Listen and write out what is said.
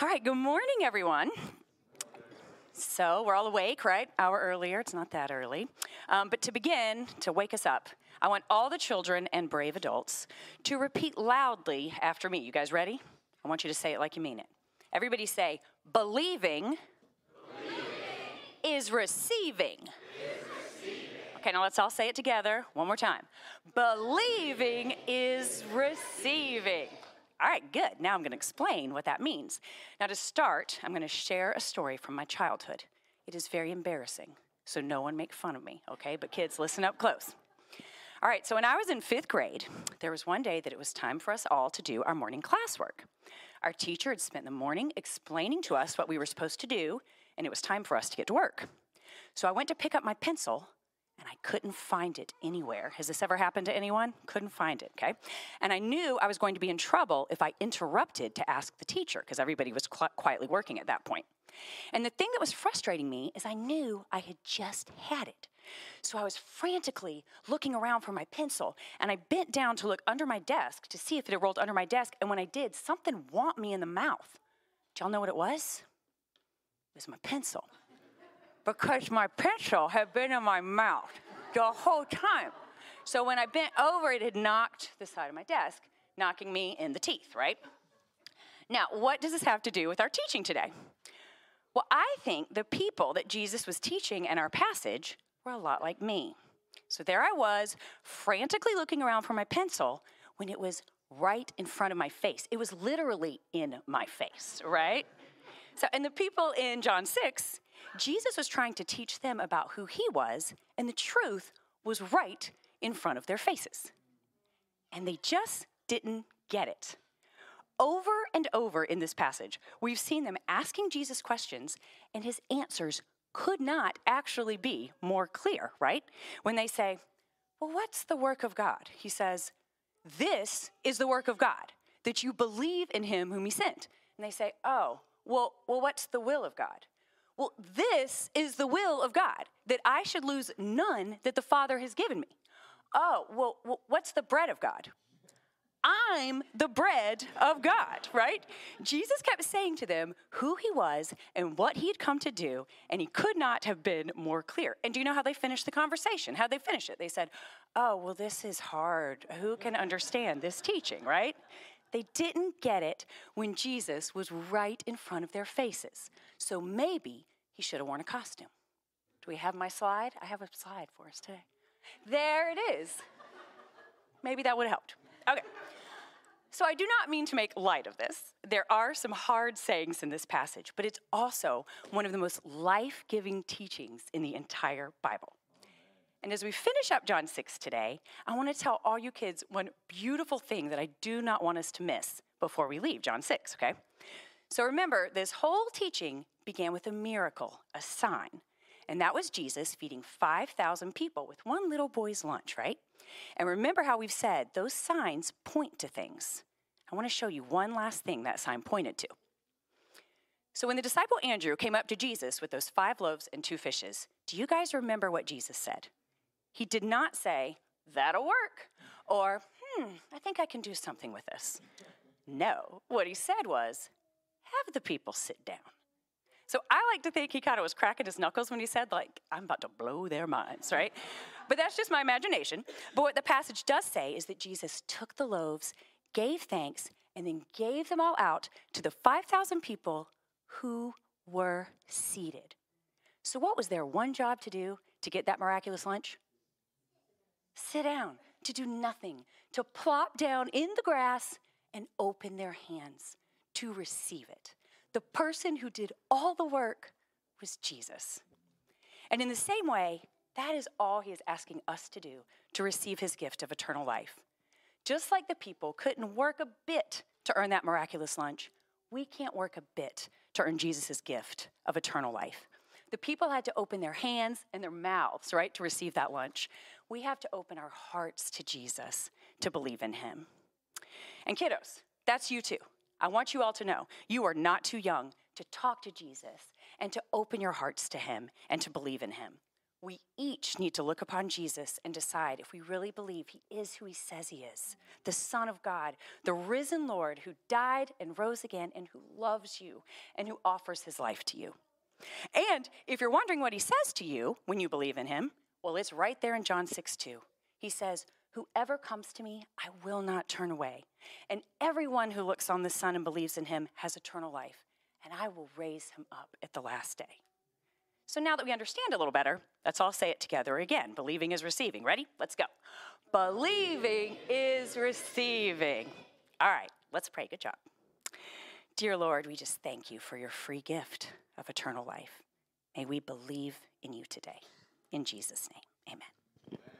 All right, good morning, everyone. So, we're all awake, right? Hour earlier, it's not that early. Um, but to begin, to wake us up, I want all the children and brave adults to repeat loudly after me. You guys ready? I want you to say it like you mean it. Everybody say, believing, believing. Is, receiving. is receiving. Okay, now let's all say it together one more time. Believing is receiving. All right, good. Now I'm going to explain what that means. Now, to start, I'm going to share a story from my childhood. It is very embarrassing, so no one make fun of me, okay? But kids, listen up close. All right, so when I was in fifth grade, there was one day that it was time for us all to do our morning classwork. Our teacher had spent the morning explaining to us what we were supposed to do, and it was time for us to get to work. So I went to pick up my pencil, and I couldn't find it anywhere. Has this ever happened to anyone? Couldn't find it, okay? And I knew I was going to be in trouble if I interrupted to ask the teacher because everybody was qu- quietly working at that point. And the thing that was frustrating me is I knew I had just had it. So I was frantically looking around for my pencil and I bent down to look under my desk to see if it had rolled under my desk. And when I did, something womped me in the mouth. Do y'all know what it was? It was my pencil because my pencil had been in my mouth the whole time. So when I bent over, it had knocked the side of my desk, knocking me in the teeth, right? Now, what does this have to do with our teaching today? Well, I think the people that Jesus was teaching in our passage were a lot like me. So there I was, frantically looking around for my pencil when it was right in front of my face. It was literally in my face, right? So, and the people in John 6, Jesus was trying to teach them about who he was, and the truth was right in front of their faces. And they just didn't get it. Over and over in this passage, we've seen them asking Jesus questions, and his answers could not actually be more clear, right? When they say, Well, what's the work of God? He says, This is the work of God, that you believe in him whom he sent. And they say, Oh, well, well, what's the will of God? Well, this is the will of God, that I should lose none that the Father has given me. Oh, well, what's the bread of God? I'm the bread of God, right? Jesus kept saying to them who he was and what he had come to do, and he could not have been more clear. And do you know how they finished the conversation? How they finish it? They said, Oh, well, this is hard. Who can understand this teaching, right? They didn't get it when Jesus was right in front of their faces. So maybe he should have worn a costume. Do we have my slide? I have a slide for us today. There it is. Maybe that would have helped. Okay. So I do not mean to make light of this. There are some hard sayings in this passage, but it's also one of the most life giving teachings in the entire Bible. And as we finish up John 6 today, I want to tell all you kids one beautiful thing that I do not want us to miss before we leave John 6, okay? So remember, this whole teaching began with a miracle, a sign. And that was Jesus feeding 5,000 people with one little boy's lunch, right? And remember how we've said those signs point to things. I want to show you one last thing that sign pointed to. So when the disciple Andrew came up to Jesus with those five loaves and two fishes, do you guys remember what Jesus said? He did not say, That'll work, or, Hmm, I think I can do something with this. No, what he said was, Have the people sit down. So I like to think he kind of was cracking his knuckles when he said, like, I'm about to blow their minds, right? but that's just my imagination. But what the passage does say is that Jesus took the loaves, gave thanks, and then gave them all out to the 5,000 people who were seated. So, what was their one job to do to get that miraculous lunch? sit down, to do nothing, to plop down in the grass and open their hands to receive it. The person who did all the work was Jesus. And in the same way, that is all he is asking us to do to receive his gift of eternal life. Just like the people couldn't work a bit to earn that miraculous lunch, we can't work a bit to earn Jesus' gift of eternal life. The people had to open their hands and their mouths, right, to receive that lunch. We have to open our hearts to Jesus to believe in him. And kiddos, that's you too. I want you all to know you are not too young to talk to Jesus and to open your hearts to him and to believe in him. we each need to look upon Jesus and decide if we really believe he is who he says he is the Son of God, the risen Lord who died and rose again and who loves you and who offers his life to you. And if you're wondering what he says to you when you believe in him, well, it's right there in John 6 2. He says, Whoever comes to me, I will not turn away. And everyone who looks on the Son and believes in him has eternal life, and I will raise him up at the last day. So now that we understand a little better, let's all say it together again. Believing is receiving. Ready? Let's go. Believing is receiving. All right, let's pray. Good job. Dear Lord, we just thank you for your free gift of eternal life. May we believe in you today. In Jesus' name, amen.